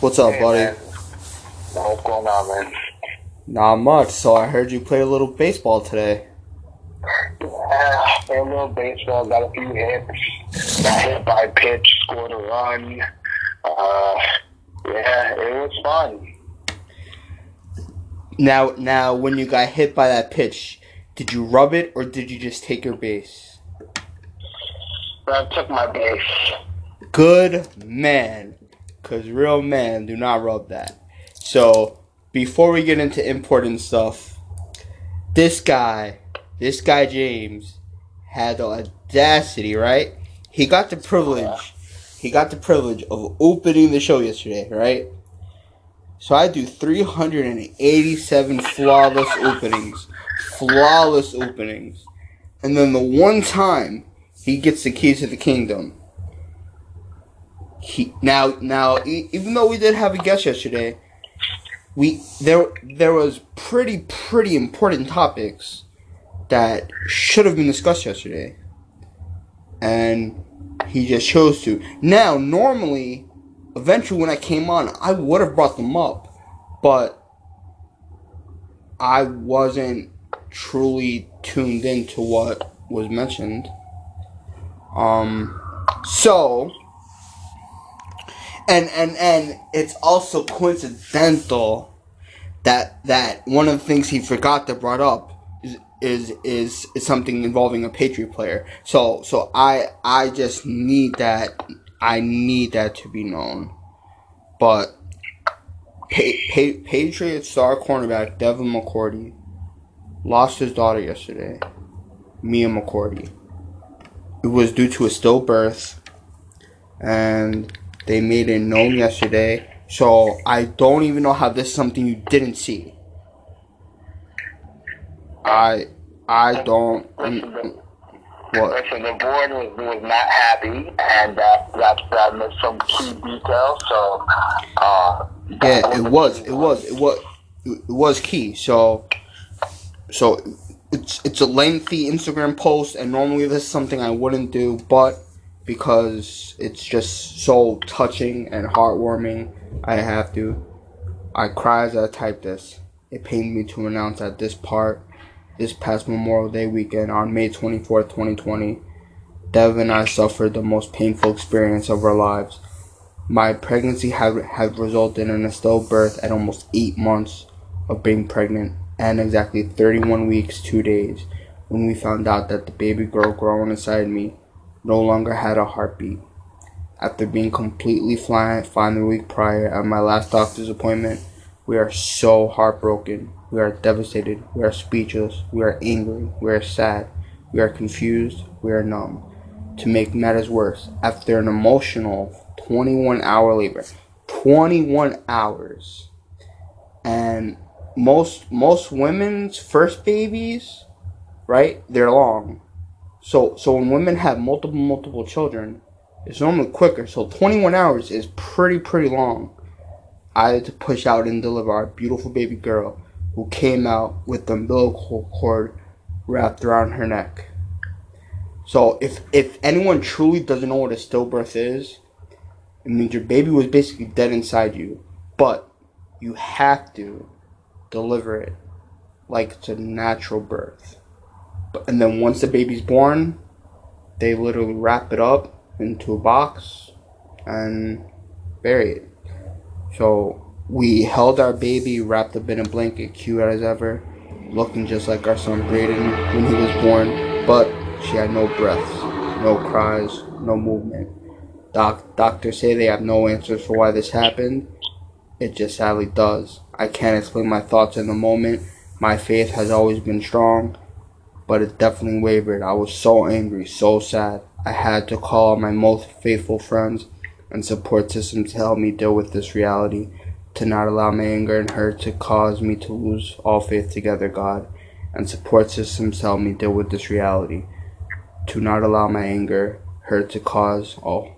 What's up, Hey, buddy? man. What's going on, man? Not much. So I heard you play a little baseball today. Yeah, played a little baseball, got a few hits, got hit by a pitch, scored a run. Uh, yeah, it was fun. Now, now, when you got hit by that pitch, did you rub it or did you just take your base? I took my base. Good man, cause real men do not rub that. So before we get into important stuff, this guy, this guy James, had the audacity, right? He got the privilege. He got the privilege of opening the show yesterday, right? So I do 387 flawless openings. Flawless openings. And then the one time he gets the keys to the kingdom. He now now even though we did have a guest yesterday, we there there was pretty pretty important topics that should have been discussed yesterday. And he just chose to. Now, normally, eventually when I came on, I would have brought them up, but I wasn't truly tuned into what was mentioned. Um, so, and and and it's also coincidental that that one of the things he forgot to brought up is is is, is something involving a Patriot player. So so I I just need that I need that to be known. But pa- pa- Patriot star cornerback Devin McCourty lost his daughter yesterday, Mia McCourty. It was due to a stillbirth, and they made it known yesterday. So I don't even know how this is something you didn't see. I I don't. Listen, the, What? listen, the board was, was not happy, and that that that missed some key details. So, uh, Yeah, it was. It was. It was. It was key. So, so it's it's a lengthy Instagram post, and normally this is something I wouldn't do, but because it's just so touching and heartwarming, I have to. I cry as I type this. It pained me to announce that this part, this past Memorial Day weekend on May twenty fourth, twenty twenty, Dev and I suffered the most painful experience of our lives. My pregnancy had, had resulted in a stillbirth at almost eight months of being pregnant and exactly 31 weeks, two days, when we found out that the baby girl growing inside me no longer had a heartbeat. After being completely fine, fine the week prior at my last doctor's appointment, we are so heartbroken. We are devastated. We are speechless. We are angry. We are sad. We are confused. We are numb. To make matters worse, after an emotional 21 hour labor, 21 hours, and most most women's first babies, right? They're long. So so when women have multiple multiple children, it's normally quicker. So 21 hours is pretty pretty long. I had to push out and deliver our beautiful baby girl, who came out with the umbilical cord wrapped around her neck. So if if anyone truly doesn't know what a stillbirth is, it means your baby was basically dead inside you, but you have to deliver it like it's a natural birth. And then once the baby's born, they literally wrap it up into a box and bury it. So we held our baby wrapped up in a blanket, cute as ever, looking just like our son Braden when he was born, but she had no breaths, no cries, no movement. Doc, doctors say they have no answers for why this happened. It just sadly does. I can't explain my thoughts in the moment. My faith has always been strong, but it definitely wavered. I was so angry, so sad. I had to call my most faithful friends and support system to help me deal with this reality, to not allow my anger and hurt to cause me to lose all faith together, God, and support systems help me deal with this reality, to not allow my anger, hurt to cause all.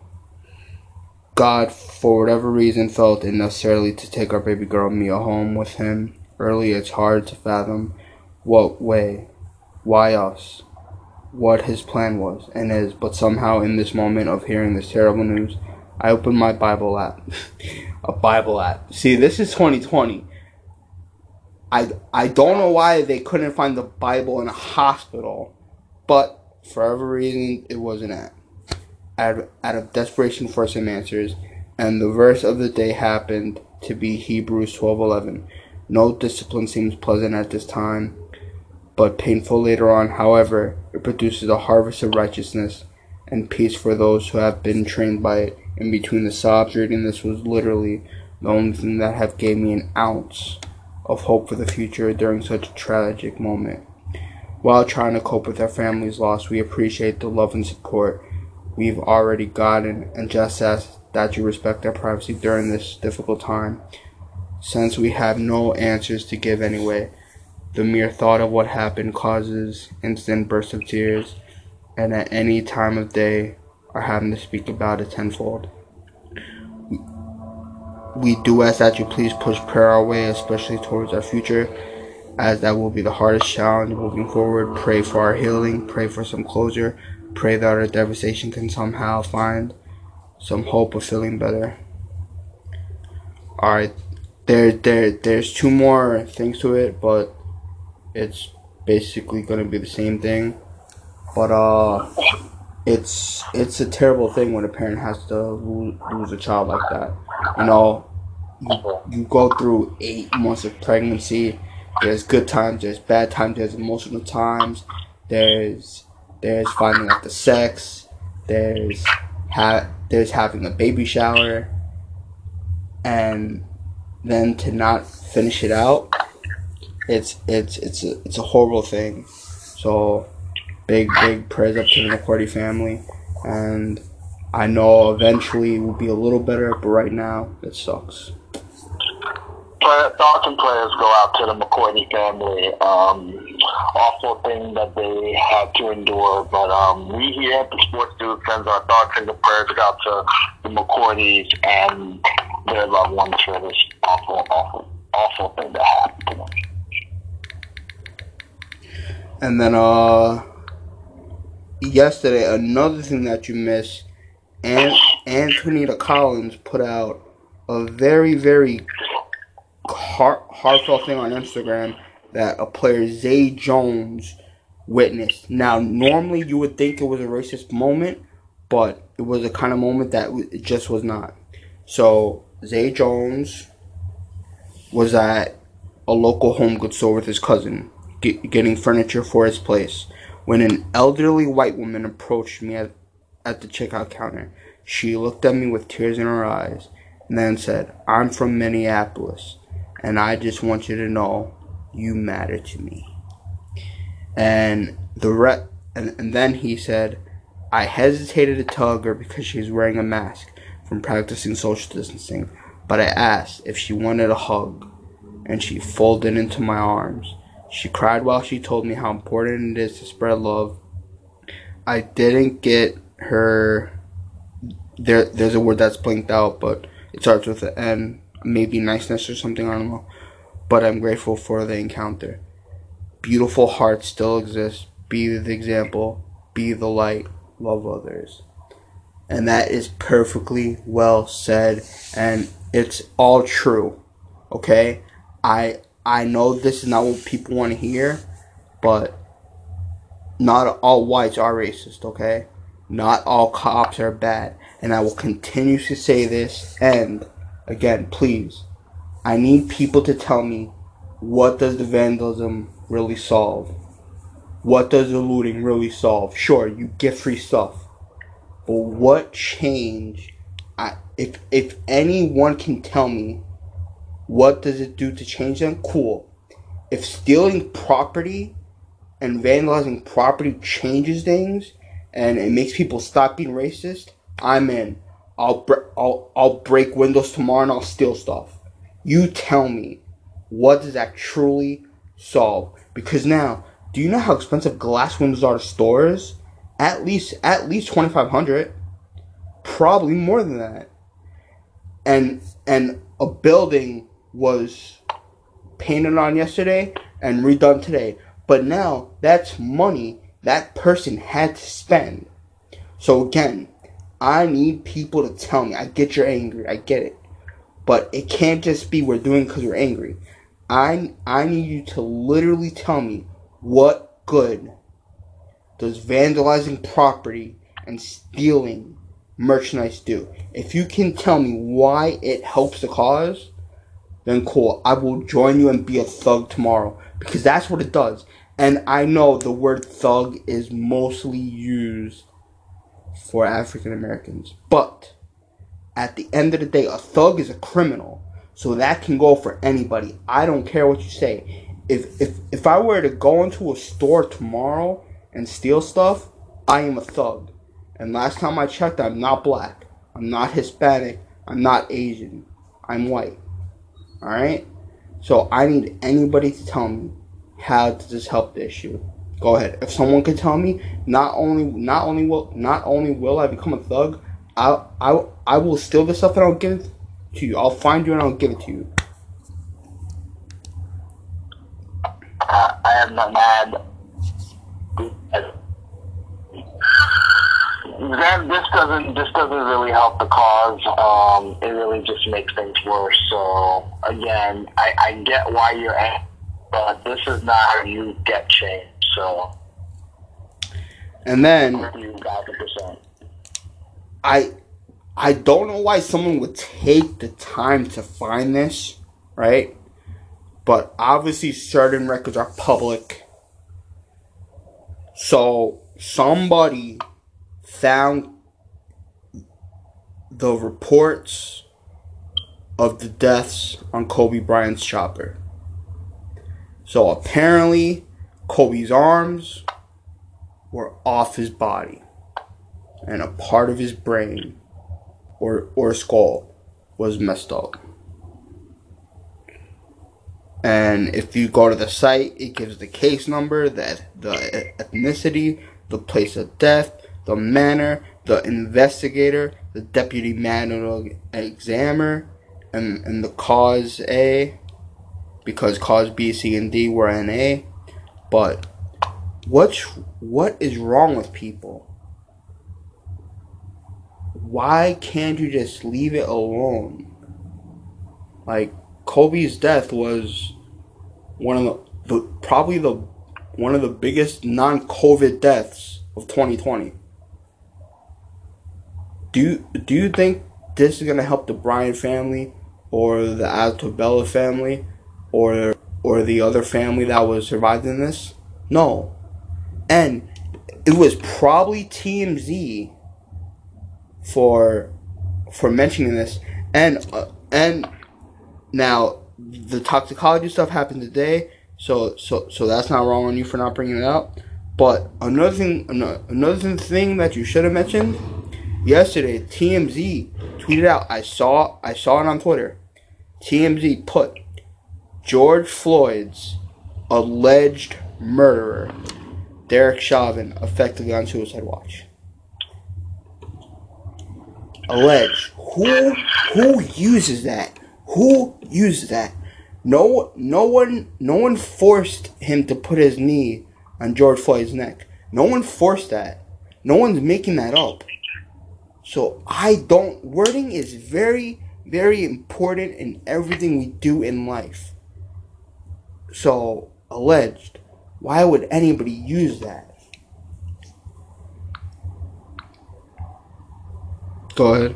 God, for whatever reason, felt it necessarily to take our baby girl Mia home with him. Early, it's hard to fathom what way, why us, what his plan was and is, but somehow in this moment of hearing this terrible news, I opened my Bible app, a Bible app. See, this is 2020. I I don't know why they couldn't find the Bible in a hospital, but for every reason it wasn't at. Out of, out of desperation for some answers, and the verse of the day happened to be Hebrews 12:11. No discipline seems pleasant at this time, but painful later on. However, it produces a harvest of righteousness and peace for those who have been trained by it. In between the sobs, reading this was literally the only thing that have gave me an ounce of hope for the future during such a tragic moment. While trying to cope with our family's loss, we appreciate the love and support we've already gotten and just ask that you respect our privacy during this difficult time. Since we have no answers to give anyway, the mere thought of what happened causes instant bursts of tears, and at any time of day are having to speak about it tenfold. We do ask that you please push prayer our way, especially towards our future, as that will be the hardest challenge moving forward. Pray for our healing, pray for some closure, pray that our devastation can somehow find some hope of feeling better. Alright, there, there, there's two more things to it, but it's basically gonna be the same thing. But uh, it's it's a terrible thing when a parent has to lose, lose a child like that. You know, you, you go through eight months of pregnancy. There's good times, there's bad times, there's emotional times. There's there's finding out the sex. There's ha- there's having a baby shower, and then to not finish it out, it's it's it's a, it's a horrible thing. So big big prayers up to the McCourty family, and I know eventually it will be a little better, but right now it sucks. thoughts and prayers go out to the McCourty family. Um, awful thing that they had to endure, but um, we here at the Sports Dude sends our thoughts and the prayers out to the McCourtys and their loved ones for this awful, awful, awful thing that happened to them. And then, uh, yesterday, another thing that you missed, and Antonita Collins put out a very, very heart, heartfelt thing on Instagram that a player Zay Jones witnessed. Now, normally you would think it was a racist moment, but it was a kind of moment that it just was not. So Zay Jones was at a local home goods store with his cousin, get, getting furniture for his place, when an elderly white woman approached me at, at the checkout counter. She looked at me with tears in her eyes and then said, I'm from Minneapolis, and I just want you to know you matter to me. And the re- and, and then he said, I hesitated to tug her because she was wearing a mask from practicing social distancing, but I asked if she wanted a hug, and she folded into my arms. She cried while she told me how important it is to spread love. I didn't get her. There, there's a word that's blinked out, but it starts with an N. Maybe niceness or something. I don't know but I'm grateful for the encounter. Beautiful hearts still exist. Be the example, be the light, love others. And that is perfectly well said and it's all true. Okay? I I know this is not what people want to hear, but not all whites are racist, okay? Not all cops are bad. And I will continue to say this and again, please I need people to tell me what does the vandalism really solve? What does the looting really solve? Sure, you get free stuff. But what change I, if if anyone can tell me what does it do to change them? Cool. If stealing property and vandalizing property changes things and it makes people stop being racist, I'm in. I'll, I'll, I'll break windows tomorrow and I'll steal stuff. You tell me, what does that truly solve? Because now, do you know how expensive glass windows are to stores? At least, at least twenty five hundred, probably more than that. And and a building was painted on yesterday and redone today, but now that's money that person had to spend. So again, I need people to tell me. I get you're angry. I get it but it can't just be we're doing because we're angry. I I need you to literally tell me what good does vandalizing property and stealing merchandise do. If you can tell me why it helps the cause, then cool. I will join you and be a thug tomorrow because that's what it does. And I know the word thug is mostly used for African Americans, but at the end of the day, a thug is a criminal. So that can go for anybody. I don't care what you say. If if if I were to go into a store tomorrow and steal stuff, I am a thug. And last time I checked, I'm not black. I'm not Hispanic. I'm not Asian. I'm white. Alright? So I need anybody to tell me how does this help the issue. Go ahead. If someone could tell me, not only not only will not only will I become a thug, I I I will steal this stuff and I'll give it to you. I'll find you and I'll give it to you. Uh, I am not mad. Then this doesn't this doesn't really help the cause. Um, it really just makes things worse. So again, I, I get why you're angry, but this is not how you get change. So And then you thousand percent. I I don't know why someone would take the time to find this, right? But obviously certain records are public. So somebody found the reports of the deaths on Kobe Bryant's chopper. So apparently Kobe's arms were off his body and a part of his brain or or skull was messed up. And if you go to the site, it gives the case number, the the ethnicity, the place of death, the manner, the investigator, the deputy manual examiner, and and the cause A, because cause B, C, and D were N A. But what's what is wrong with people? why can't you just leave it alone? Like Kobe's death was one of the, the probably the one of the biggest non-COVID deaths of 2020. Do you, do you think this is gonna help the Bryant family or the Altobelli family or or the other family that was survived in this? No. And it was probably TMZ for for mentioning this and uh, and now the toxicology stuff happened today so so so that's not wrong on you for not bringing it up but another thing another thing that you should have mentioned yesterday TMZ tweeted out I saw I saw it on Twitter TMZ put George Floyd's alleged murderer Derek Chauvin effectively on suicide watch Alleged. Who who uses that? Who uses that? No no one no one forced him to put his knee on George Floyd's neck. No one forced that. No one's making that up. So I don't wording is very very important in everything we do in life. So alleged. Why would anybody use that? Go ahead.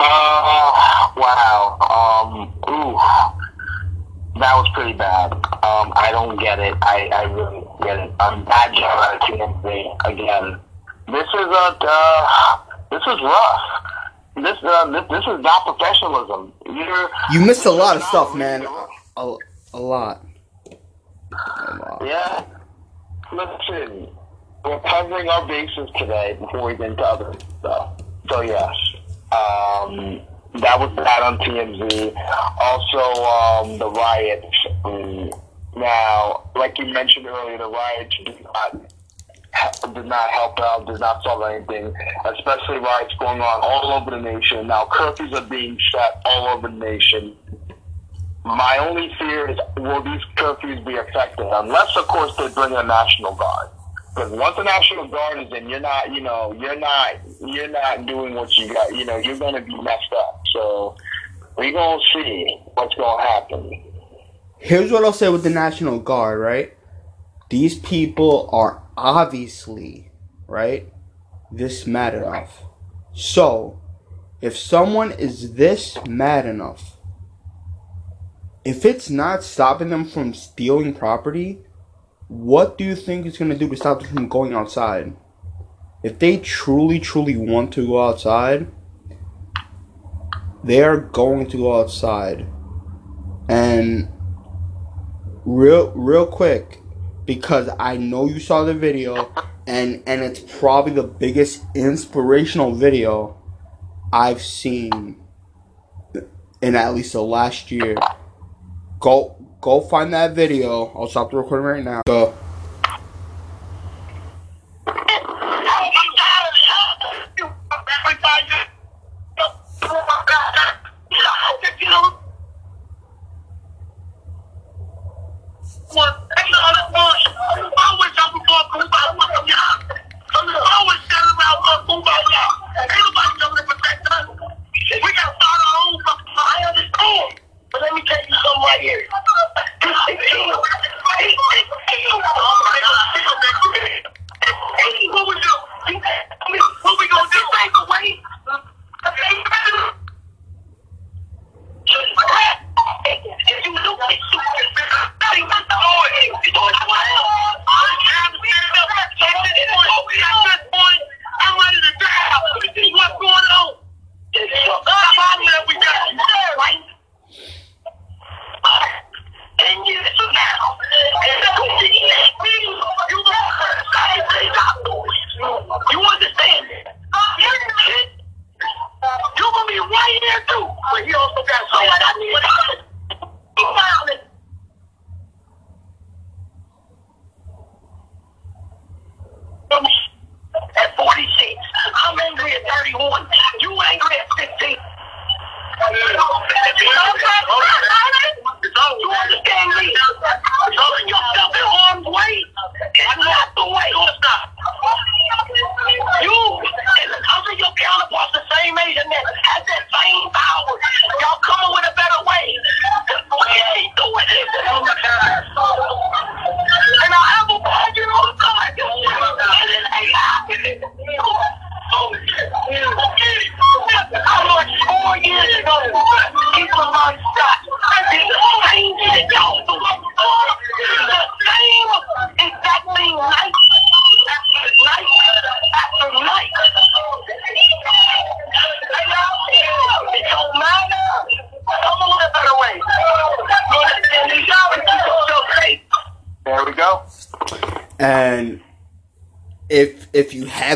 Uh, wow. Um, ooh, that was pretty bad. Um, I don't get it. I, I really get it. Um, bad job at TMZ again. This is a, uh, this is rough. This, uh, this, this is not professionalism. You're, you missed a lot of stuff, man. A, a lot. A lot. Yeah. Listen, we're covering our bases today before we get into other stuff. So yes, um, that was bad on TMZ. Also, um, the riots. Um, now, like you mentioned earlier, the riots did not did not help out, did not solve anything. Especially riots going on all over the nation. Now curfews are being set all over the nation. My only fear is will these curfews be effective? Unless, of course, they bring a national guard. Because once the National Guard is in, you're not, you know, you're not, you're not doing what you got. You know, you're going to be messed up. So we're gonna see what's gonna happen. Here's what I'll say with the National Guard, right? These people are obviously, right, this mad enough. So, if someone is this mad enough, if it's not stopping them from stealing property, what do you think it's going to do to stop them from going outside? If they truly, truly want to go outside, they are going to go outside. And real, real quick, because I know you saw the video, and and it's probably the biggest inspirational video I've seen in at least the last year. Go go find that video. I'll stop the recording right now. Go.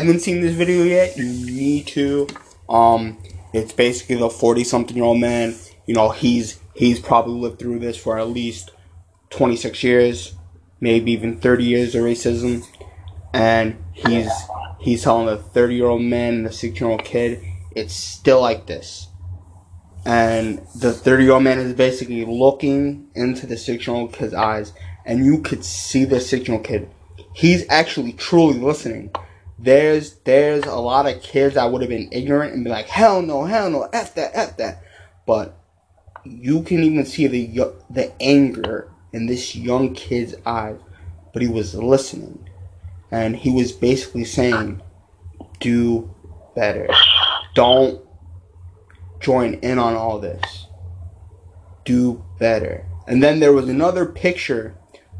Haven't seen this video yet, you need to. Um, it's basically the forty something year old man. You know, he's he's probably lived through this for at least twenty six years, maybe even thirty years of racism, and he's he's telling a thirty year old man and a six year old kid, it's still like this. And the 30 year old man is basically looking into the six year old kid's eyes, and you could see the six year old kid he's actually truly listening. There's there's a lot of kids that would have been ignorant and be like, hell no, hell no, f that, f that. But you can even see the the anger in this young kid's eyes. But he was listening, and he was basically saying, "Do better. Don't join in on all this. Do better." And then there was another picture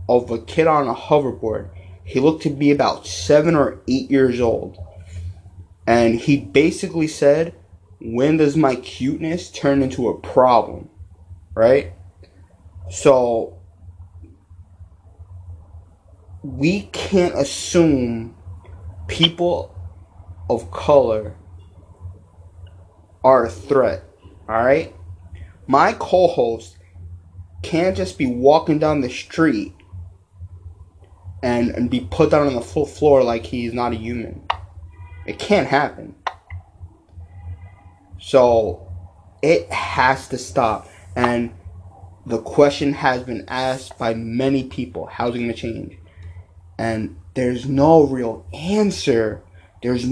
of a kid on a hoverboard he looked to be about seven or eight years old. And he basically said, When does my cuteness turn into a problem? Right? So, we can't assume people of color are a threat. Alright? My co host can't just be walking down the street and, and be put down on the floor like he's not a human. It can't happen. So it has to stop. And the question has been asked by many people how's it going to change? And there's no real answer. There's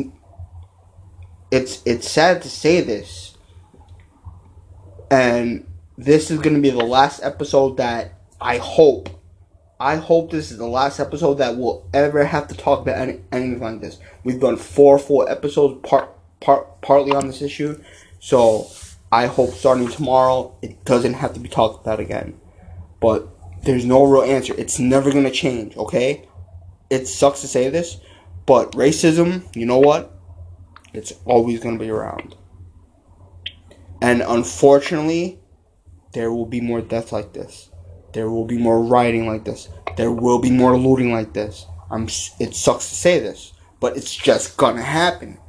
it's it's sad to say this. and this is going to be the last episode that I hope. I hope this is the last episode that we'll ever have to talk about any, anything like this. We've done four full episodes, part, part, partly on this issue. So I hope starting tomorrow it doesn't have to be talked about again. But there's no real answer. It's never gonna change, okay? It sucks to say this, but racism, you know what? It's always gonna be around. And unfortunately, there will be more deaths like this. There will be more rioting like this. There will be more looting like this. I'm. It sucks to say this, but it's just gonna happen.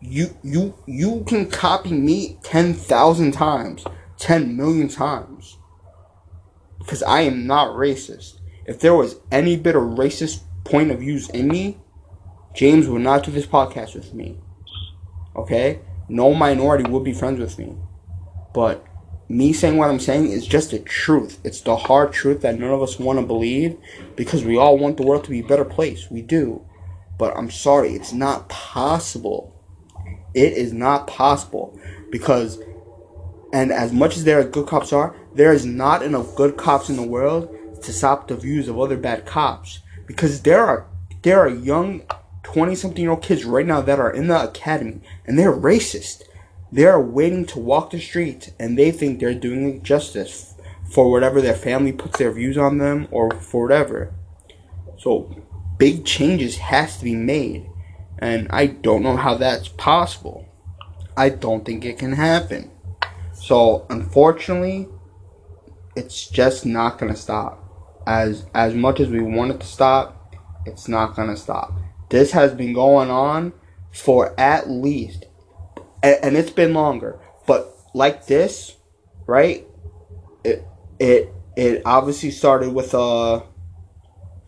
You you you can copy me ten thousand times, ten million times, because I am not racist. If there was any bit of racist point of views in me, James would not do this podcast with me. Okay, no minority would be friends with me, but me saying what I'm saying is just the truth. It's the hard truth that none of us want to believe because we all want the world to be a better place. We do. But I'm sorry, it's not possible. It is not possible because, and as much as there are good cops are, there is not enough good cops in the world to stop the views of other bad cops. Because there are there are young twenty something year old kids right now that are in the academy and they're racist they are waiting to walk the streets and they think they're doing justice for whatever their family puts their views on them or for whatever. So big changes has to be made and I don't know how that's possible. I don't think it can happen. So unfortunately, it's just not going to stop. As as much as we want it to stop, it's not going to stop. This has been going on for at least and, and it's been longer. But like this, right? It it it obviously started with uh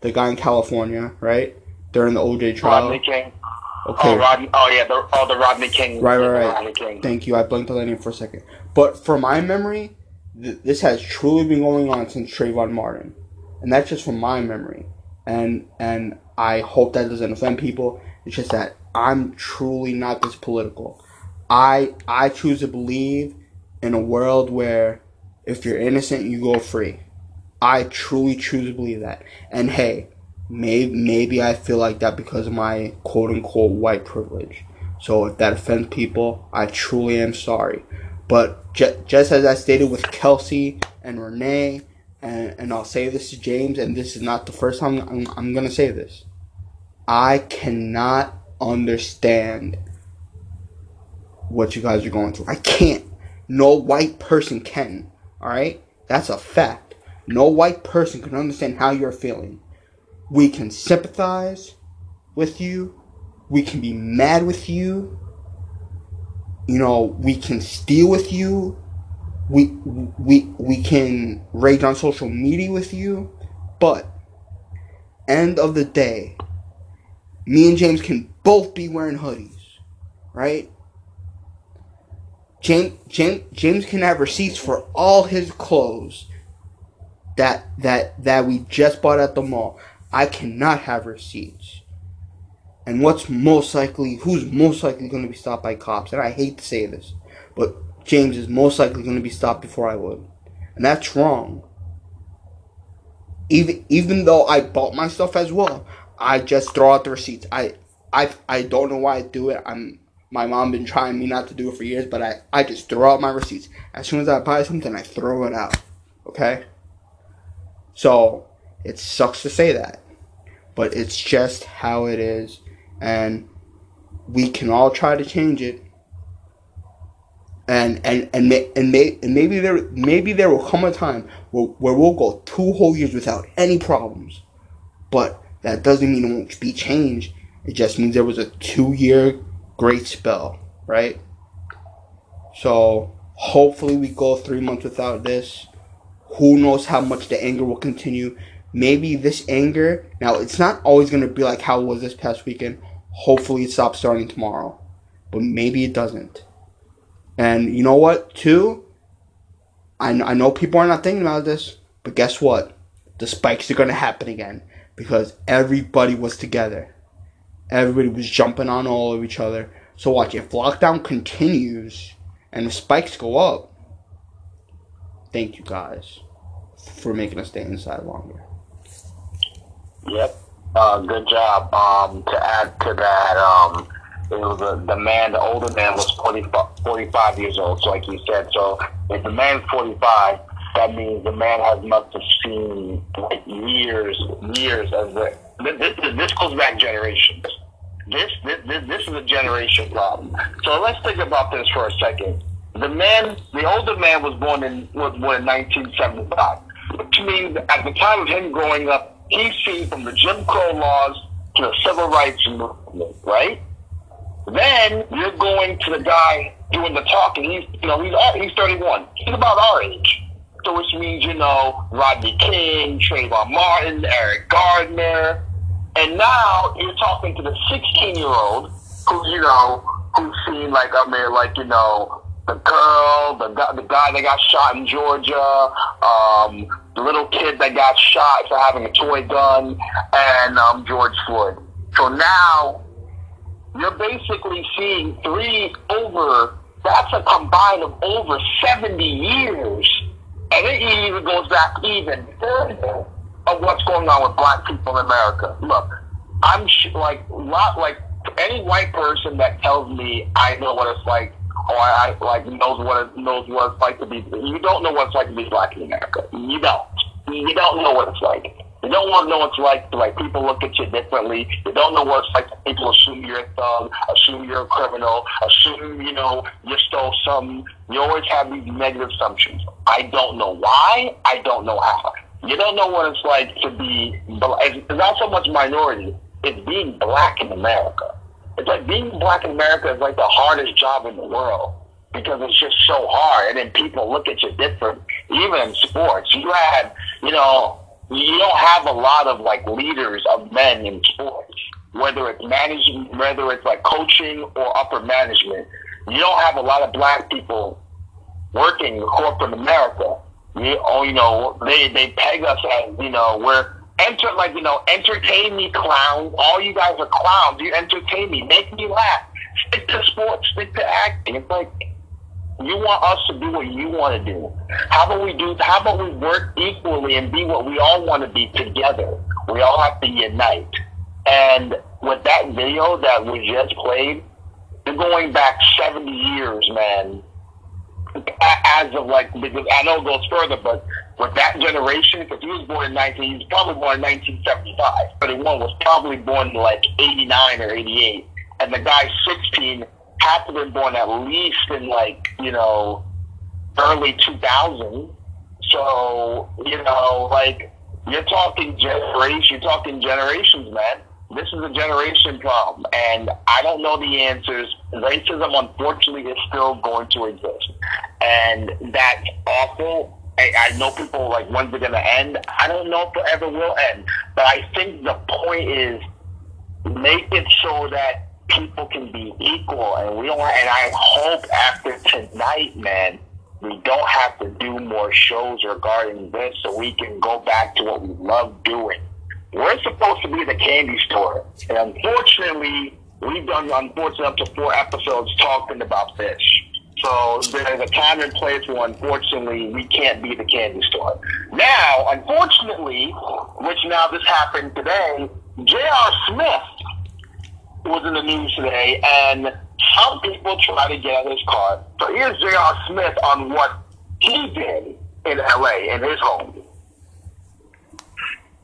the guy in California, right? During the OJ trial. Rodney King. Okay. Oh, Rodney, oh yeah, the, oh, the Rodney King. Right, right, right. King. Thank you. I blinked on that name for a second. But from my memory, th- this has truly been going on since Trayvon Martin, and that's just from my memory. And and I hope that doesn't offend people. It's just that I'm truly not this political. I I choose to believe in a world where if you're innocent, you go free. I truly choose to believe that. And hey, maybe maybe I feel like that because of my quote unquote white privilege. So if that offends people, I truly am sorry. But j- just as I stated with Kelsey and Renee, and, and I'll say this to James, and this is not the first time I'm, I'm going to say this. I cannot understand what you guys are going through. I can't. No white person can. Alright? That's a fact. No white person can understand how you're feeling. We can sympathize with you. We can be mad with you. You know, we can steal with you. We we we can rage on social media with you. But end of the day, me and James can both be wearing hoodies. Right? James, James, James can have receipts for all his clothes that that that we just bought at the mall. I cannot have receipts. And what's most likely, who's most likely going to be stopped by cops? And I hate to say this, but James is most likely going to be stopped before I would, and that's wrong. Even even though I bought my stuff as well, I just throw out the receipts. I I I don't know why I do it. I'm my mom been trying me not to do it for years, but I, I just throw out my receipts. As soon as I buy something, I throw it out. Okay? So, it sucks to say that. But it's just how it is. And we can all try to change it. And and and may, and, may, and maybe there maybe there will come a time where, where we'll go two whole years without any problems, but that doesn't mean it won't be changed. It just means there was a two year great spell, right? So hopefully we go three months without this. Who knows how much the anger will continue? Maybe this anger now it's not always gonna be like how it was this past weekend. Hopefully it stops starting tomorrow. But maybe it doesn't. And you know what, too? I, I know people are not thinking about this, but guess what? The spikes are gonna happen again because everybody was together. Everybody was jumping on all of each other. So watch, if lockdown continues and the spikes go up, thank you guys for making us stay inside longer. Yep. Uh, good job. Um, to add to that, um, it was a, the man, the older man was 40, 45 years old, so like you said. So if the man's 45, that means the man has must have seen like years, years as the, this, this goes back generations. This, this, this, this is a generation problem. So let's think about this for a second. The man, the older man was born in, was born in 1975, which means at the time of him growing up, he's seen from the Jim Crow laws to the civil rights movement, right? Then you're going to the guy doing the talking. He's, you know, he's uh, he's 31. He's about our age. So which means, you know, Rodney King, Trayvon Martin, Eric Garner. And now you're talking to the 16 year old who, you know, who's seen like, I mean, like, you know, the girl, the guy, the guy that got shot in Georgia, um, the little kid that got shot for having a toy gun, and um, George Floyd. So now you're basically seeing three over, that's a combine of over 70 years. And it even goes back even further of what's going on with black people in America. Look, I'm sh- like, lot, like any white person that tells me I know what it's like or I, like knows what it knows what it's like to be. You don't know what it's like to be black in America. You don't. You don't know what it's like. You don't want to know what it's like like people look at you differently. You don't know what it's like people assume you're a thug, assume you're a criminal, assume you know you stole some. You always have these negative assumptions. I don't know why. I don't know how. You don't know what it's like to be. It's not so much minority. It's being black in America. It's like being black in America is like the hardest job in the world because it's just so hard, and then people look at you different. Even in sports, you had, you know, you don't have a lot of like leaders of men in sports, whether it's management, whether it's like coaching or upper management. You don't have a lot of black people working in corporate America. You, oh, you know, they they peg us as you know we're enter like you know entertain me clowns. All you guys are clowns. You entertain me, make me laugh. Stick to sports, stick to acting. It's like you want us to do what you want to do. How about we do? How about we work equally and be what we all want to be together? We all have to unite. And with that video that we just played, they're going back 70 years, man. As of like, because I know it goes further, but with that generation, because he was born in 19, he was probably born in 1975. 31 was probably born in like 89 or 88. And the guy 16 had to have been born at least in like, you know, early 2000. So, you know, like, you're talking generations, you're talking generations, man. This is a generation problem, and I don't know the answers. Racism, unfortunately, is still going to exist, and that's awful. I, I know people like, when's it going to end? I don't know if it ever will end, but I think the point is make it so that people can be equal, and we don't. And I hope after tonight, man, we don't have to do more shows regarding this, so we can go back to what we love doing. We're supposed to be the candy store, and unfortunately, we've done unfortunately up to four episodes talking about fish. So there's a time and place where unfortunately we can't be the candy store. Now, unfortunately, which now this happened today, J.R. Smith was in the news today, and some people try to get out his car. So here's J.R. Smith on what he did in L.A. in his home.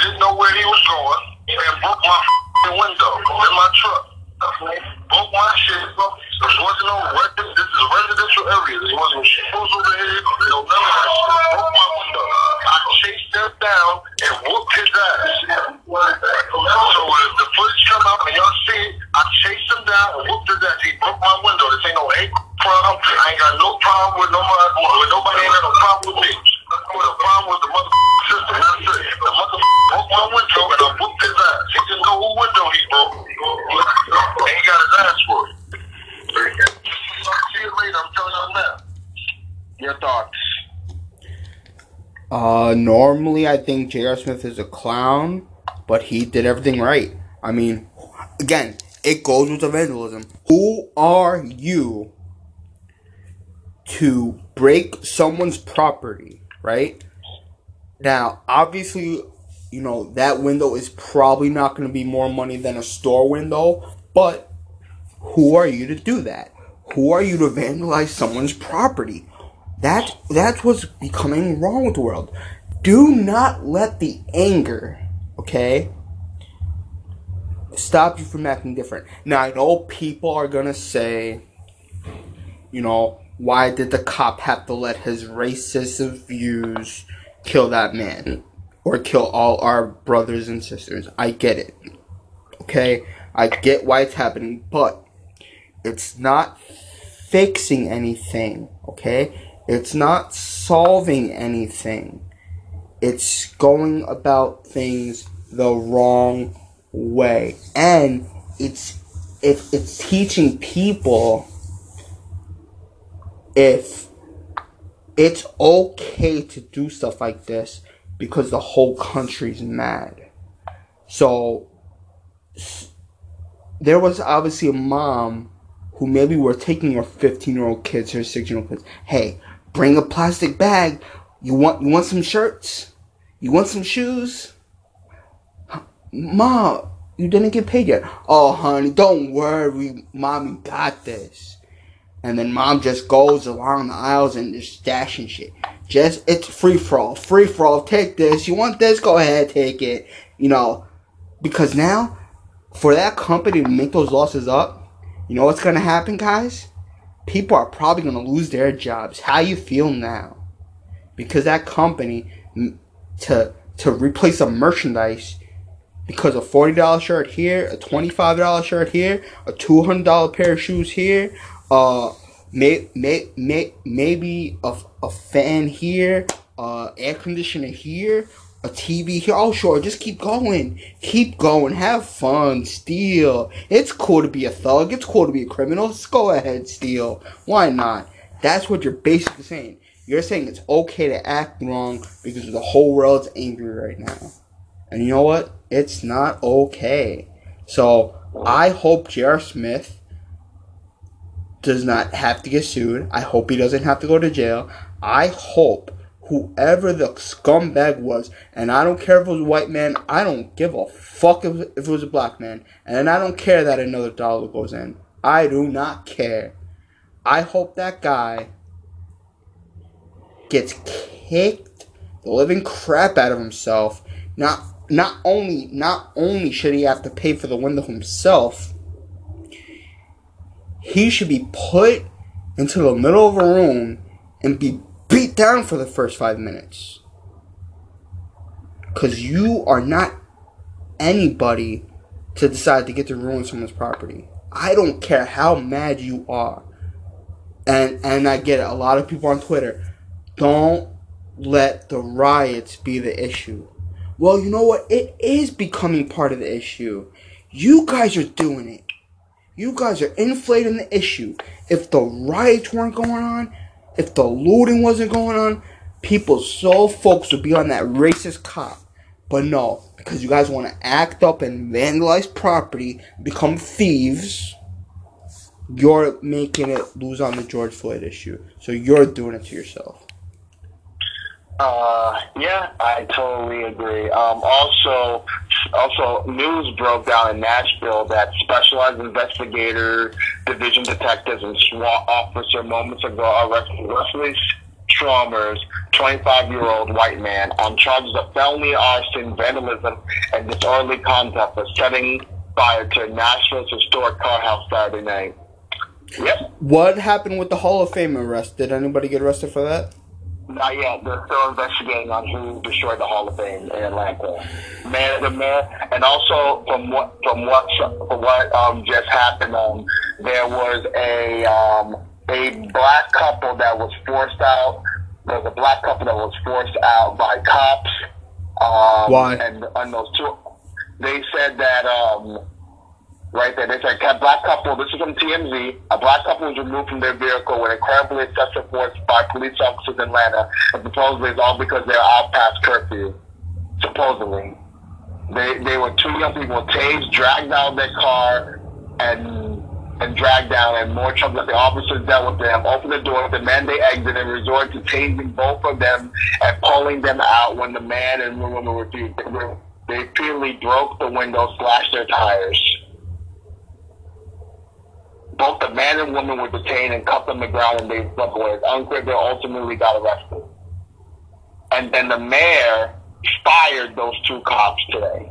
didn't know where he was going, and broke my window in my truck. Broke my shit. This wasn't no record. This is residential area. This wasn't shoes over here. No none of that shit. Broke my window. I chased them down and whooped his ass. So if the footage come out and y'all see it, I chased him down and whooped his ass. He broke my window. This ain't no hate problem. I ain't got no problem with no Uh, normally I think J.R. Smith is a clown, but he did everything right. I mean, again, it goes with the vandalism. Who are you to break someone's property, right? Now, obviously, you know, that window is probably not going to be more money than a store window, but who are you to do that? Who are you to vandalize someone's property? That that's what's becoming wrong with the world. Do not let the anger, okay, stop you from acting different. Now I know people are gonna say, you know, why did the cop have to let his racist views kill that man or kill all our brothers and sisters? I get it. Okay, I get why it's happening, but it's not fixing anything. Okay, it's not solving anything. It's going about things the wrong way. And it's if it's teaching people if it's okay to do stuff like this because the whole country's mad. So there was obviously a mom who maybe were taking her 15 year old kids, her 16 year old kids. Hey, Bring a plastic bag. You want you want some shirts? You want some shoes? Mom, you didn't get paid yet. Oh, honey, don't worry. Mommy got this. And then mom just goes along the aisles and just stashing shit. Just, it's free for all. Free for all. Take this. You want this? Go ahead, take it. You know, because now, for that company to make those losses up, you know what's to happen, guys? People are probably going to lose their jobs. How you feel now? Because that company to to replace a merchandise because a forty dollar shirt here, a twenty five dollar shirt here, a two hundred dollar pair of shoes here, uh, may, may, may, maybe a, a fan here, uh, air conditioner here, a TV here. Oh, sure, just keep going. Keep going. Have fun. Steal. It's cool to be a thug. It's cool to be a criminal. Just go ahead, steal. Why not? That's what you're basically saying. You're saying it's okay to act wrong because the whole world's angry right now. And you know what? It's not okay. So I hope J.R. Smith does not have to get sued. I hope he doesn't have to go to jail. I hope whoever the scumbag was, and I don't care if it was a white man, I don't give a fuck if, if it was a black man, and I don't care that another dollar goes in. I do not care. I hope that guy gets kicked the living crap out of himself. Not not only not only should he have to pay for the window himself, he should be put into the middle of a room and be beat down for the first five minutes. Because you are not anybody to decide to get to ruin someone's property. I don't care how mad you are. And and I get it. A lot of people on Twitter don't let the riots be the issue. Well, you know what? It is becoming part of the issue. You guys are doing it. You guys are inflating the issue. If the riots weren't going on, if the looting wasn't going on, people so focused would be on that racist cop. But no, because you guys want to act up and vandalize property, become thieves, you're making it lose on the George Floyd issue. So you're doing it to yourself. Uh, yeah, I totally agree. Um, also, also news broke down in Nashville that specialized investigator division detectives and SWAT officer moments ago arrested Wesley Chalmers, 25-year-old white man, on charges of felony arson, vandalism, and disorderly conduct for setting fire to Nashville's historic car house Saturday night. Yep. What happened with the Hall of Fame arrest? Did anybody get arrested for that? Not yet. They're still investigating on who destroyed the Hall of Fame in Atlanta. Man, the man, and also from what from what from what um, just happened, um, there was a um, a black couple that was forced out. There was a black couple that was forced out by cops. Um, Why? And on those two, they said that um, right there. They said a black couple, this is from TMZ, a black couple was removed from their vehicle with incredibly excessive force by police officers in Atlanta, and supposedly it's all because they're out past curfew. Supposedly. They, they were two young people tased, dragged out of their car, and and dragged down, and more trouble that the officers dealt with them, opened the door, demanded they exit, and resorted to tasing both of them and pulling them out when the man and the woman refused. They repeatedly broke the window, slashed their tires. Both the man and woman were detained and cuffed on the ground and they slipped away. It's unclear they ultimately got arrested. And then the mayor fired those two cops today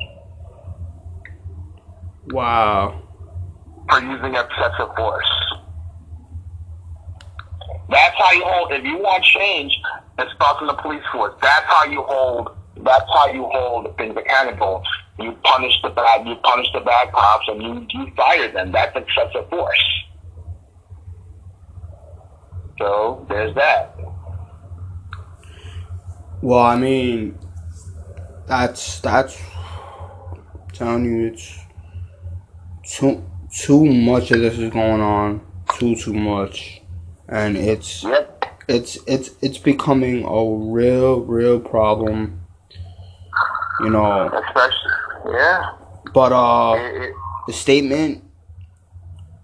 Wow. for using excessive force. That's how you hold. If you want change, it starts in the police force. That's how you hold. That's how you hold things accountable. You punish the bad. You punish the bad cops, and you you fire them. That's excessive force. So there's that. Well, I mean, that's that's I'm telling you, it's too too much of this is going on, too too much, and it's Yep. it's it's it's becoming a real real problem. You know, Especially, yeah. but uh, It- it- the statement,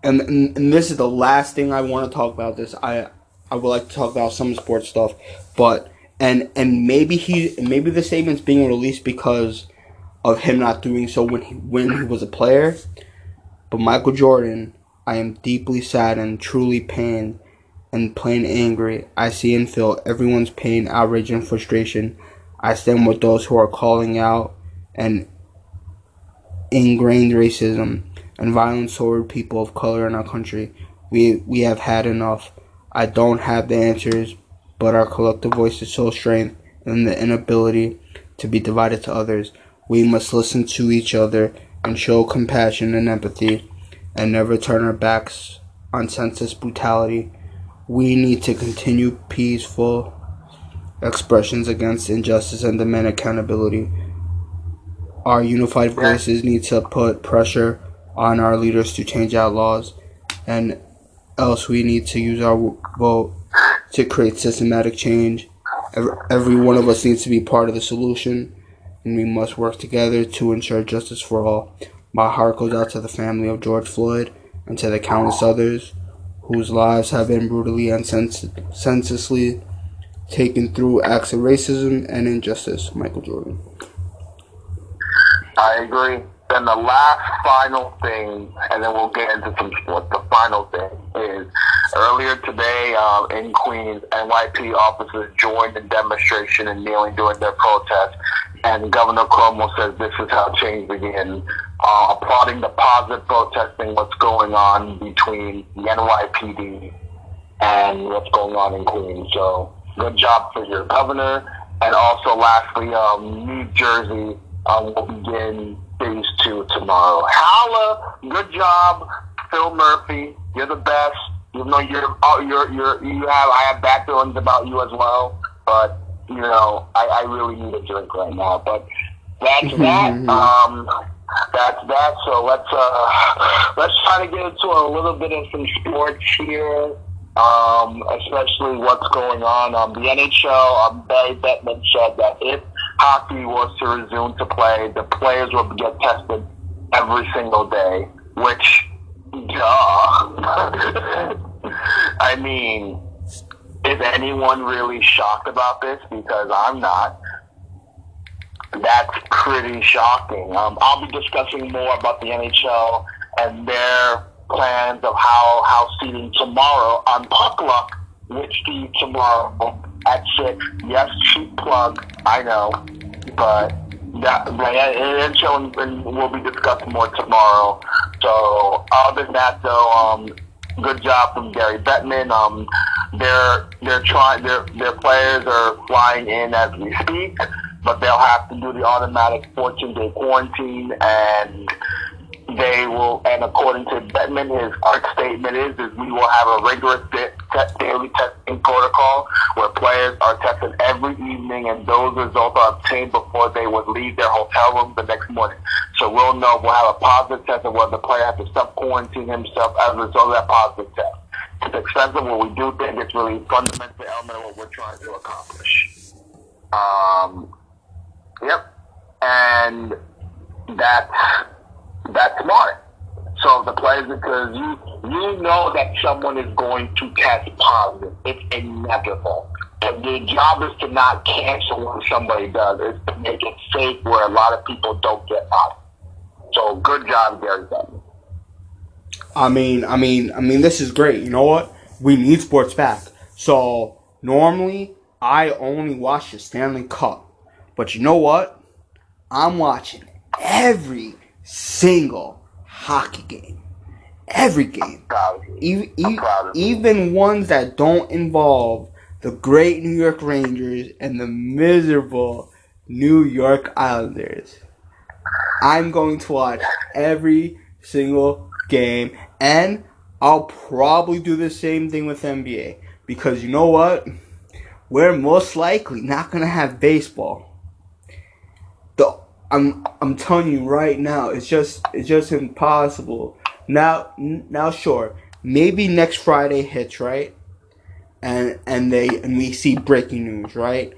and, and and this is the last thing I want to talk about. This I I would like to talk about some sports stuff, but and and maybe he maybe the statement's being released because of him not doing so when he when he was a player. But Michael Jordan, I am deeply saddened, truly pained, and plain angry. I see and feel everyone's pain, outrage, and frustration. I stand with those who are calling out and ingrained racism and violence toward people of color in our country. We we have had enough. I don't have the answers, but our collective voices show strength in the inability to be divided to others. We must listen to each other and show compassion and empathy and never turn our backs on senseless brutality. We need to continue peaceful expressions against injustice and demand accountability. Our unified voices need to put pressure on our leaders to change our laws, and else we need to use our vote to create systematic change. Every, every one of us needs to be part of the solution, and we must work together to ensure justice for all. My heart goes out to the family of George Floyd and to the countless others whose lives have been brutally and sens- senselessly taken through acts of racism and injustice. Michael Jordan. I agree. Then the last final thing, and then we'll get into some sports. The final thing is earlier today uh, in Queens, NYP officers joined the demonstration and kneeling during their protest. And Governor Cuomo says this is how change begins, uh, applauding the positive protesting, what's going on between the NYPD and what's going on in Queens. So good job for your governor. And also, lastly, um, New Jersey um, will begin phase two tomorrow. Holla! Good job, Phil Murphy. You're the best. You know you're oh, you're you're you have I have bad feelings about you as well, but you know I, I really need a drink right now. But that's that. Um, that's that. So let's uh let's try to get into a little bit of some sports here. Um, especially what's going on. Um, the NHL, um, Gary Bettman said that if hockey was to resume to play, the players will get tested every single day, which, duh. I mean, is anyone really shocked about this? Because I'm not. That's pretty shocking. Um, I'll be discussing more about the NHL and their plans of how how seating tomorrow on Puck Luck, which the tomorrow at six. Yes, cheap plug, I know, but that the NHL and we'll be discussing more tomorrow. So other than that, though, um, good job from Gary Bettman. Um, they're they're trying their their players are flying in as we speak, but they'll have to do the automatic 14 day quarantine and they will, and according to Bettman, his art statement is, is we will have a rigorous te- daily testing protocol where players are tested every evening and those results are obtained before they would leave their hotel room the next morning. So we'll know, we'll have a positive test of whether the player has to self-quarantine himself as a result of that positive test. It's expensive, but we do think it's really fundamental element of what we're trying to accomplish. Um, yep. And that's, that's smart. So the players, because you you know that someone is going to test positive. It's inevitable. And your job is to not cancel when somebody does. It's to make it safe where a lot of people don't get out. So good job, Gary. I mean, I mean, I mean, this is great. You know what? We need sports back. So normally I only watch the Stanley Cup, but you know what? I'm watching every single hockey game. Every game. Even, even ones that don't involve the great New York Rangers and the miserable New York Islanders. I'm going to watch every single game and I'll probably do the same thing with NBA because you know what? We're most likely not going to have baseball. I'm I'm telling you right now, it's just it's just impossible. Now now sure, maybe next Friday hits, right? And and they and we see breaking news, right?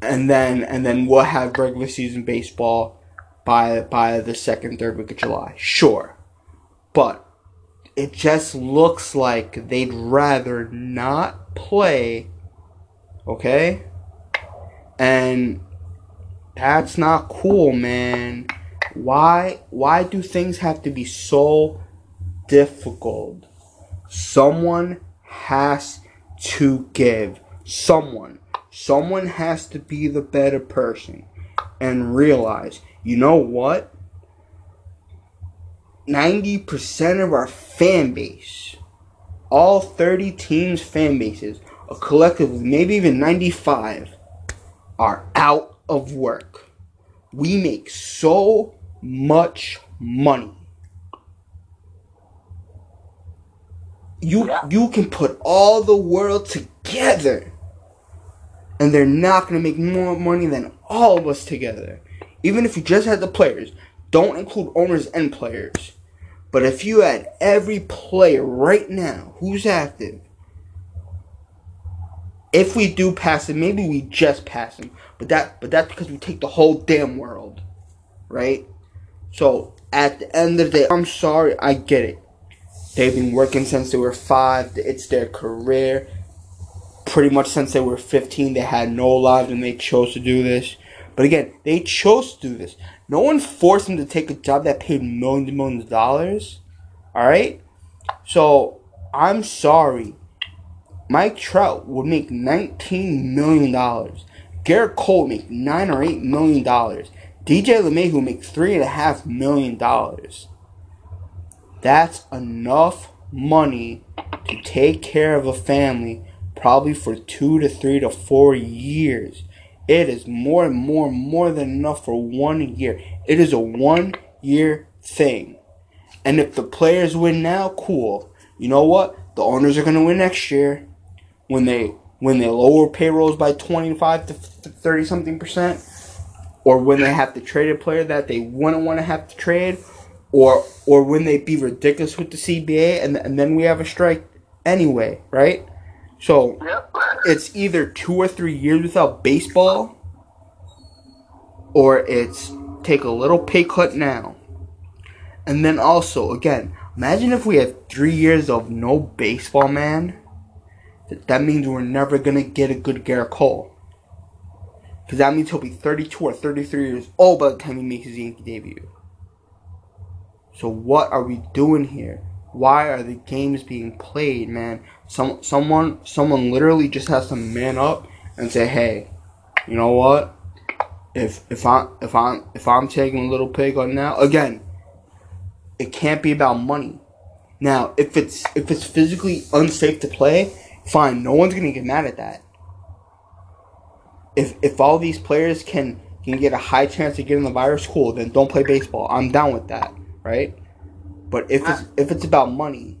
And then and then we'll have regular season baseball by by the second third week of July. Sure. But it just looks like they'd rather not play okay? And that's not cool, man. Why why do things have to be so difficult? Someone has to give. Someone. Someone has to be the better person and realize, you know what? 90% of our fan base, all 30 teams' fan bases, uh, collectively, maybe even 95, are out of work. We make so much money. You Yeah. you can put all the world together and they're not going to make more money than all of us together. Even if you just had the players, don't include owners and players. But if you had every player right now who's active, if we do pass him, maybe we just pass him. But that but that's because we take the whole damn world. Right? So at the end of the day, I'm sorry, I get it. They've been working since they were five. It's their career. Pretty much since they were 15, they had no lives and they chose to do this. But again, they chose to do this. No one forced them to take a job that paid millions and millions of dollars. Alright? So, I'm sorry. Mike Trout would make $19 million. Gerrit Cole make 9 or $8 million. DJ LeMahieu would make $3.5 million. That's enough money to take care of a family probably for two to three to four years. It is more and more and more than enough for one year. It is a one year thing. And if the players win now, cool. You know what? The owners are gonna win next year when they when they lower payrolls by twenty five to thirty something percent, or when they have to trade a player that they wouldn't want to have to trade, or or when they be ridiculous with the CBA and and then we have a strike anyway, right? So Yep. it's either two or three years without baseball, or it's take a little pay cut now. And then also, again, imagine if we have three years of no baseball, man. Th- That means we're never gonna get a good Gerrit Cole. Because that means he'll be 32 or 33 years old by the time he makes his Yankee debut. So what are we doing here? Why are the games being played, man? Some someone someone literally just has to man up and say, "Hey, you know what? If if I if I'm if I'm taking a little pig on now, again, it can't be about money. Now, if it's if it's physically unsafe to play, fine. No one's gonna get mad at that. If if all these players can can get a high chance of getting the virus, cool. Then don't play baseball. I'm down with that, right? But if it's if it's about money,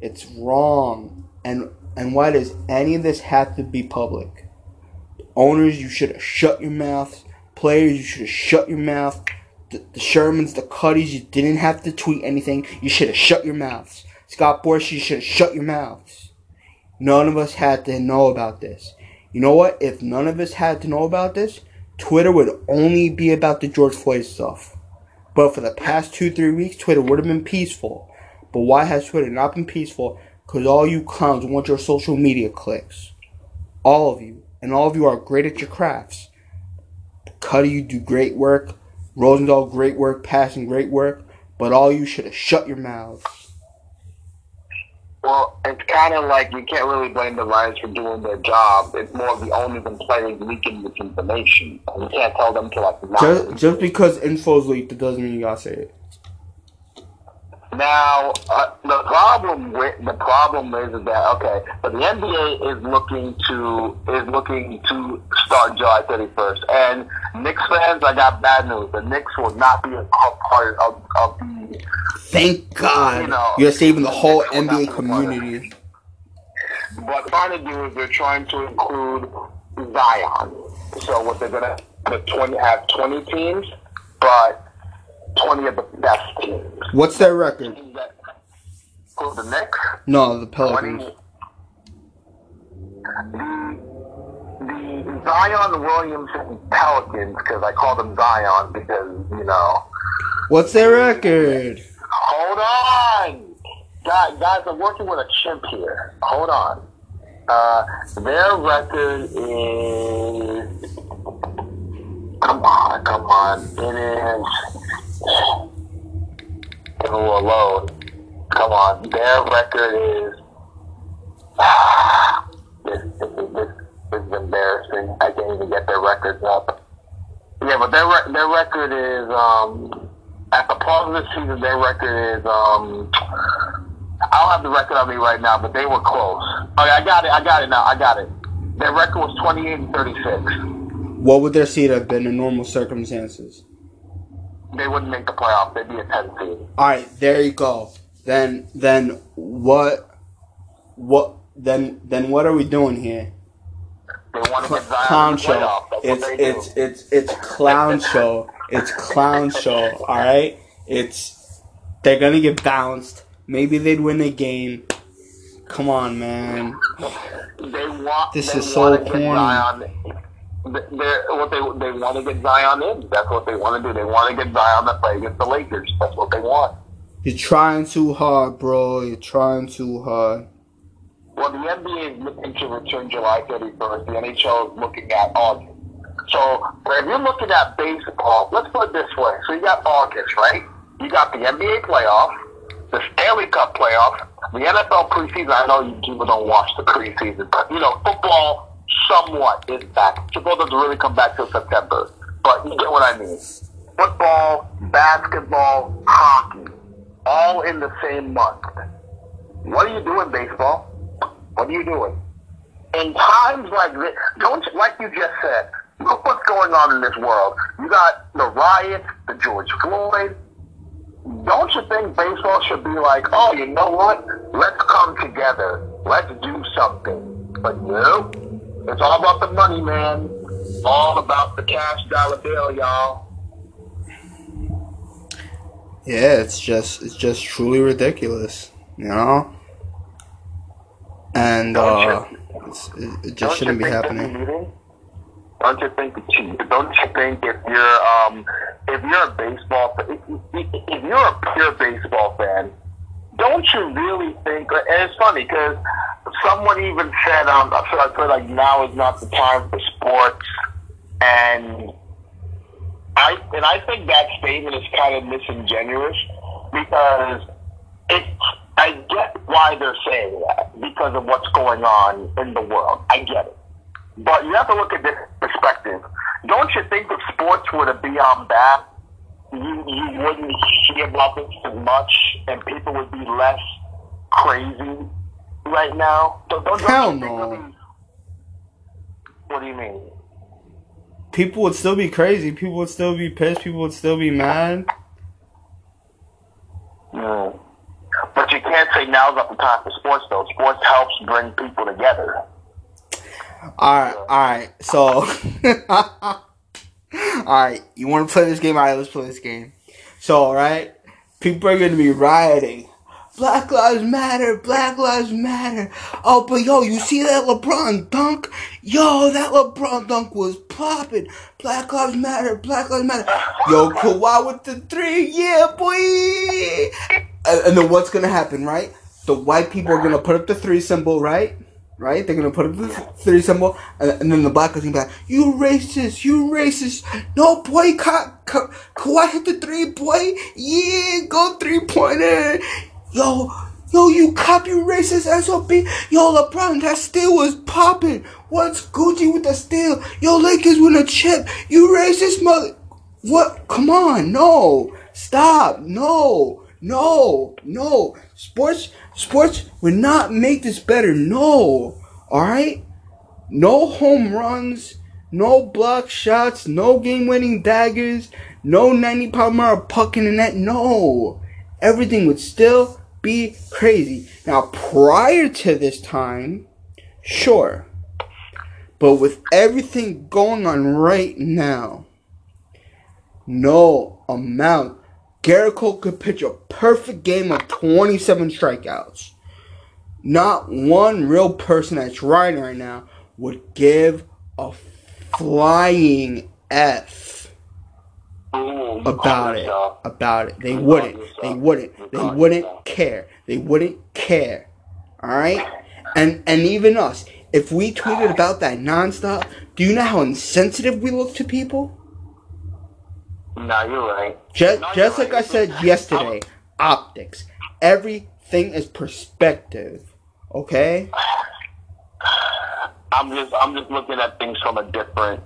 it's wrong. And and why does any of this have to be public? Owners, you should have shut your mouths. Players, you should have shut your mouth. the, the Shermans, the Cuddys, you didn't have to tweet anything. You should have shut your mouths. Scott Boras, you should have shut your mouths. None of us had to know about this. You know what? If none of us had to know about this, Twitter would only be about the George Floyd stuff. But for the past two, three weeks, Twitter would have been peaceful. But why has Twitter not been peaceful? Because all you clowns want your social media clicks. All of you. And all of you are great at your crafts. Cuddy, you do great work. Rosenthal, great work. Passan, great work. But all you should have shut your mouths. Well, it's kind of like you can't really blame the writers for doing their job. It's more of the owners and players leaking this information. You can't tell them to like not. Just, just because info's leaked, it doesn't mean you gotta say it. Now, uh, the problem with the problem is that okay, but the NBA is looking to is looking to start July thirty first, and Knicks fans, I got bad news. The Knicks will not be a part of, of the. Thank God You know, you're saving the whole Knicks will not be NBA a part of it. community. What they're trying to do is they're trying to include Zion. So what they're gonna the twenty have twenty teams, but twenty of the best teams. What's their record? Who the Knicks? No, the 20. Pelicans. The, the Zion Williamson Pelicans, because I call them Zion because, you know. What's their record? Hold on! Guys, guys, I'm working with a chimp here. Hold on. Uh, their record is. Come on, come on. It is. Give a little load. Come on. Their record is. This, this, is- this, this is embarrassing. I can't even get their records up. Yeah, but their their record is um at the pause of the season. Their record is um I don't have the record on me right now, but they were close. Okay, I got it. I got it now. I got it. Their record was twenty eight and thirty six. What would their seed have been in normal circumstances? They wouldn't make the playoffs. They'd be a ten seed. All right, there you go. Then, then what? What? Then, then what are we doing here? They want to get Zion Clown the show. playoffs. It's it's it's it's clown show. It's clown show. All right. It's they're gonna get bounced. Maybe they'd win a game. Come on, man. They want. This they is so corny. Zion. They're, what they they want to get Zion in. That's what they want to do. They want to get Zion to play against the Lakers. That's what they want. You're trying too hard, bro. You're trying too hard. Well, the NBA is looking to return July 31st. The NHL is looking at August. So, if you're looking at baseball, let's put it this way. So, you got August, right? You got the NBA playoff, the Stanley Cup playoff, the NFL preseason. I know you people don't watch the preseason, but, you know, football somewhat is back. Football doesn't really come back till September, but you get what I mean. Football, basketball, hockey, all in the same month. What are you doing, baseball? What are you doing? In times like this, don't like you just said, look what's going on in this world. You got the riots, the George Floyd. Don't you think baseball should be like, oh, you know what? Let's come together. Let's do something. But no, it's all about the money, man. All about the cash dollar bill, y'all. Yeah, it's just it's just truly ridiculous, you know. And uh, it's, it, it just shouldn't be happening. Don't you think? Don't you think if you're um if you're a baseball if, if if you're a pure baseball fan, don't you really think? And it's funny because someone even said um so I feel like now is not the time for sports, and I and I think that statement is kind of disingenuous because it. I get why they're saying that because of what's going on in the world. I get it. But you have to look at this perspective. Don't you think if sports were to be on that, you, you wouldn't hear about this as much and people would be less crazy right now? Don't, don't, Hell no. What do you mean? People would still be crazy. People would still be pissed. People would still be mad. Mm. But you can't say now's not the time for sports, though. Sports helps bring people together. All right, all right. So, Alright, you want to play this game? Alright, let's play this game. So, alright, people are to be rioting. Black Lives Matter, Black Lives Matter. Oh, but yo, you see that LeBron dunk? Yo, that LeBron dunk was popping. Black Lives Matter, Black Lives Matter. Yo, Kawhi with the three, yeah, boy. And, and then what's gonna happen, right? The white people are gonna put up the three symbol, right? Right? They're gonna put up the three symbol, and, then the black guys gonna be like, "You racist! You racist! No, boy, Ka- Ka- Kawhi hit the three, boy! Yeah, go three pointer! Yo, yo, you copy racist SOB! Yo, LeBron, that steal was popping! What's Gucci with the steal? Yo, Lakers with a chip! You racist mother! What? Come on, no! Stop! No! No! No! Sports, sports would not make this better. No! Alright? No home runs, no block shots, no game winning daggers, no 90 pound puck in the net. No! Everything would still be crazy. Now, prior to this time, sure. But with everything going on right now, no amount. Gerrit Cole could pitch a perfect game of 27 strikeouts. Not one real person that's riding right now would give a flying F about it. About it. They wouldn't. They wouldn't. They wouldn't care. They wouldn't care. Alright? And and even us, if we tweeted about that nonstop, do you know how insensitive we look to people? Nah, you're right. Just, No, just like I said yesterday, optics. Everything is perspective. Okay? I'm just I'm just looking at things from a different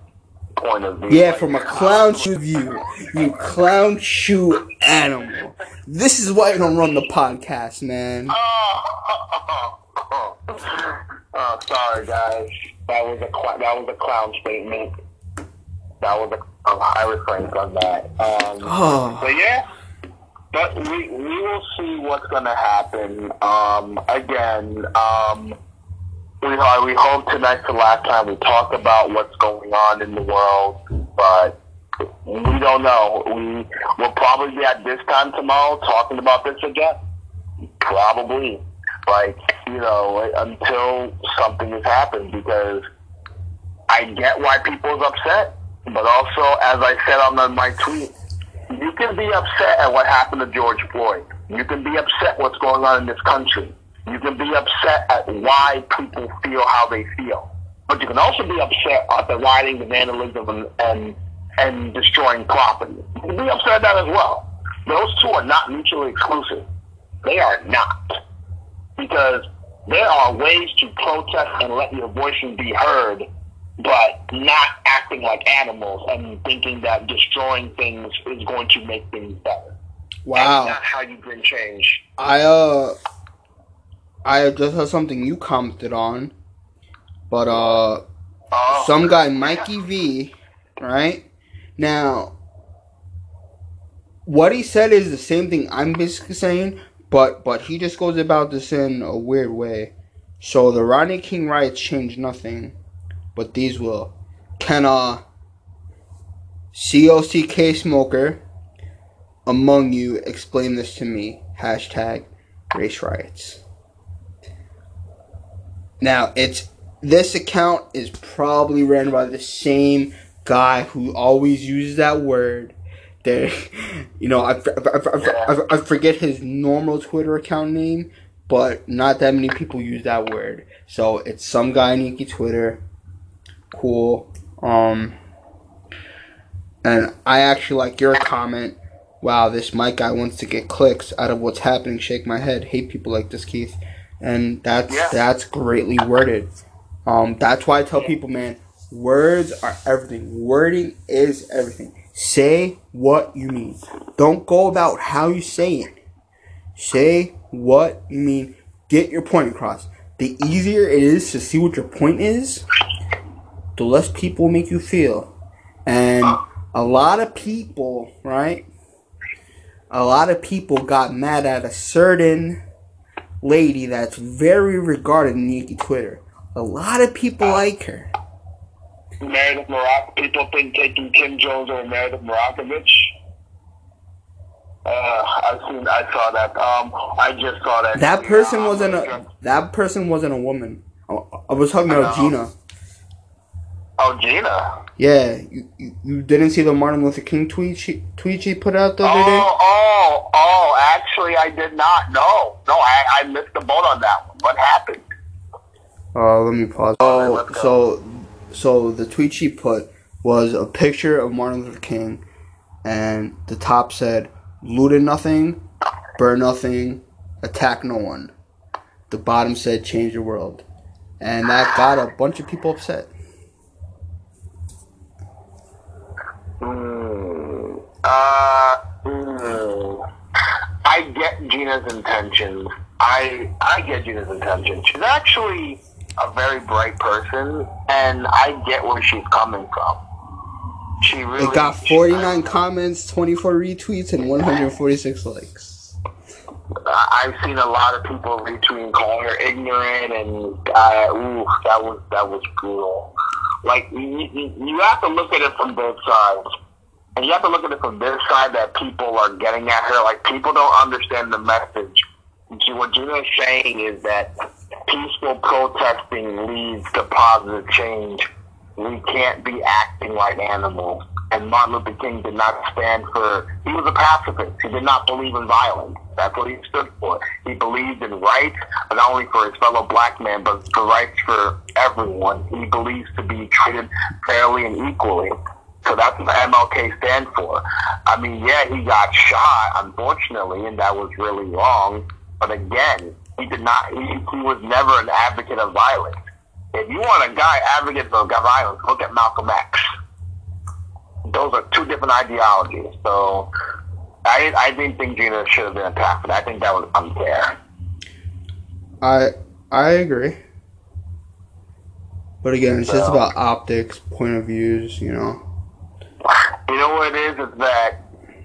point of view. Yeah, from a clown shoe view. You clown shoe animal. This is why you don't run the podcast, man. Oh, oh, sorry guys. That was a that was a clown statement. That was a I refrain from that. Um, Oh. But yeah, but we we will see what's gonna happen. Um, again, um, we uh, we hope tonight's the last time we talk about what's going on in the world, but we don't know. We will probably be at this time tomorrow talking about this again. Probably, like you know, until something has happened because I get why people's upset, but also, as I said on the, my tweet, you can be upset at what happened to George Floyd. You can be upset what's going on in this country. You can be upset at why people feel how they feel. But you can also be upset at the rioting, the vandalism, and, and, and destroying property. You can be upset at that as well. Those two are not mutually exclusive. They are not. Because there are ways to protest and let your voices be heard, but not acting like animals and thinking that destroying things is going to make things better. That's Wow. not how you bring change. I uh I just heard something you commented on. But uh Oh, some guy Mikey V, right? Now what he said is the same thing I'm basically saying, but but he just goes about this in a weird way. So the Rodney King riots changed nothing, but these will. Can uh COCK smoker among you explain this to me? Hashtag race riots. Now it's this account is probably ran by the same guy who always uses that word. There, you know, I, I, I, I, I forget his normal Twitter account name, but not that many people use that word. So it's some guy on Yankee Twitter. Cool. Um, and I actually like your comment. Wow, this Mike guy wants to get clicks out of what's happening. Shake my head. Hate people like this, Keith. And that's Yeah. that's greatly worded. Um, that's why I tell people, man, words are everything. Wording is everything. Say what you mean. Don't go about how you say it. Say what you mean. Get your point across. The easier it is to see what your point is, the less people make you feel. And a lot of people, right? A lot of people got mad at a certain lady that's very regarded in Yankee Twitter. A lot of people like her. Meredith Morak. People think taking Kim Jones over Meredith Marakovits. Uh, I seen. I saw that. Um, I just saw that. That person Yeah, wasn't a that person wasn't a woman. I, I was talking about Gina. Oh, Gina. Yeah, you, you, you didn't see the Martin Luther King tweet she tweet she put out the other day. Oh, oh, oh! Actually, I did not. No, no, I, I missed the boat on that one. What happened? Uh, let me pause. Oh, so, so the tweet she put was a picture of Martin Luther King, and the top said, "Looted nothing, burn nothing, attack no one." The bottom said, "Change the world," and that got a bunch of people upset. Hmm. Uh, hmm. I get Gina's intentions. I I get Gina's intentions. She's actually a very bright person, and I get where she's coming from. She really It got she- 49 comments, 24 retweets, and 146 likes. I've seen a lot of people retweeting, calling her ignorant, and uh, ooh, that was that was brutal. Like you, you, have to look at it from both sides, and you have to look at it from this side that people are getting at her. Like people don't understand the message. What Gina is saying is that peaceful protesting leads to positive change. We can't be acting like animals. And Martin Luther King did not stand for, he was a pacifist. He did not believe in violence. That's what he stood for. He believed in rights, not only for his fellow black man, but the rights for everyone. He believes to be treated fairly and equally. So that's what MLK stands for. I mean, yeah, he got shot, unfortunately, and that was really wrong. But again, he did not, he, he was never an advocate of violence. If you want a guy advocate for violence, look at Malcolm X those are two different ideologies. So I I didn't think Gina should have been attacked, but I think that was unfair. I I agree. But again, it's just about optics, point of views, you know. You know what it is? Is that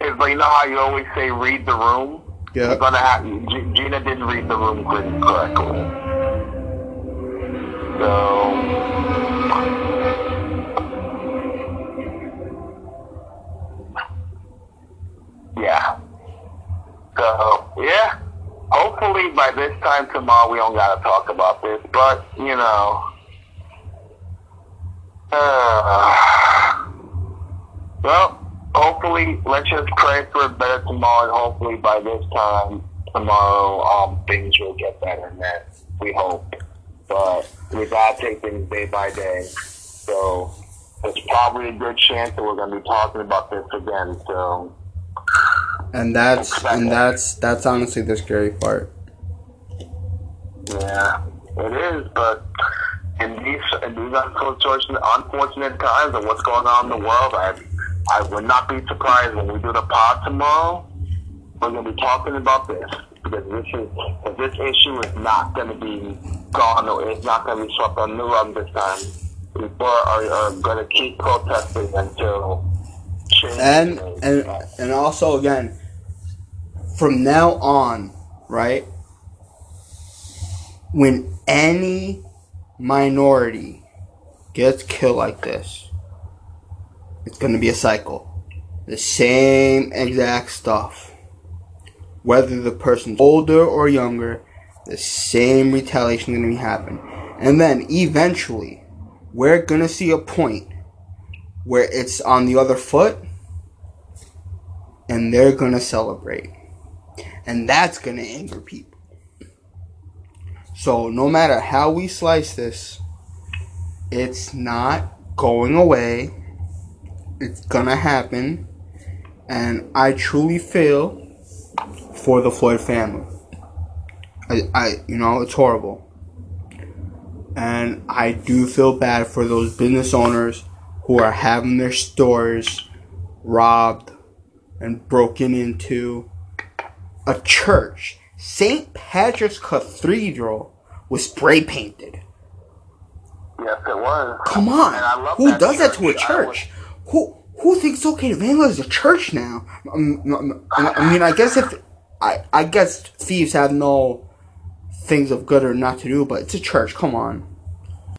it's like you know how you always say read the room. You're gonna have G- Gina didn't read the room correctly. So yeah. So yeah. Hopefully by this time tomorrow we don't gotta talk about this, but you know. Uh, well, hopefully, let's just pray for a better tomorrow, and hopefully by this time tomorrow, um, things will get better, and that we hope. But we gotta take things day by day. So there's probably a good chance that we're gonna be talking about this again. So And that's and that's that's honestly the scary part. yeah, it is. But in these in these unfortunate unfortunate times of what's going on in the world, I I would not be surprised when we do the pod tomorrow. We're gonna be talking about this because this is this issue is not gonna be gone or it's not gonna be swept under the rug this time. People are, are gonna keep protesting until And and and also again, from now on, right? When any minority gets killed like this, it's gonna be a cycle. The same exact stuff. Whether the person's older or younger, the same retaliation is gonna be happening. And then eventually, we're gonna see a point where it's on the other foot and they're gonna celebrate. And that's gonna anger people. So no matter how we slice this, it's not going away. It's gonna happen. And I truly feel for the Floyd family. I, I you know, it's horrible. And I do feel bad for those business owners who are having their stores robbed and broken into. A church, St. Patrick's Cathedral, was spray painted. yes, it was. Come on, And I love who that does that to a church. Church? Who who thinks it's okay to vandalize a church now? I mean, I guess if I I guess thieves have no things of good or not to do, but it's a church. Come on.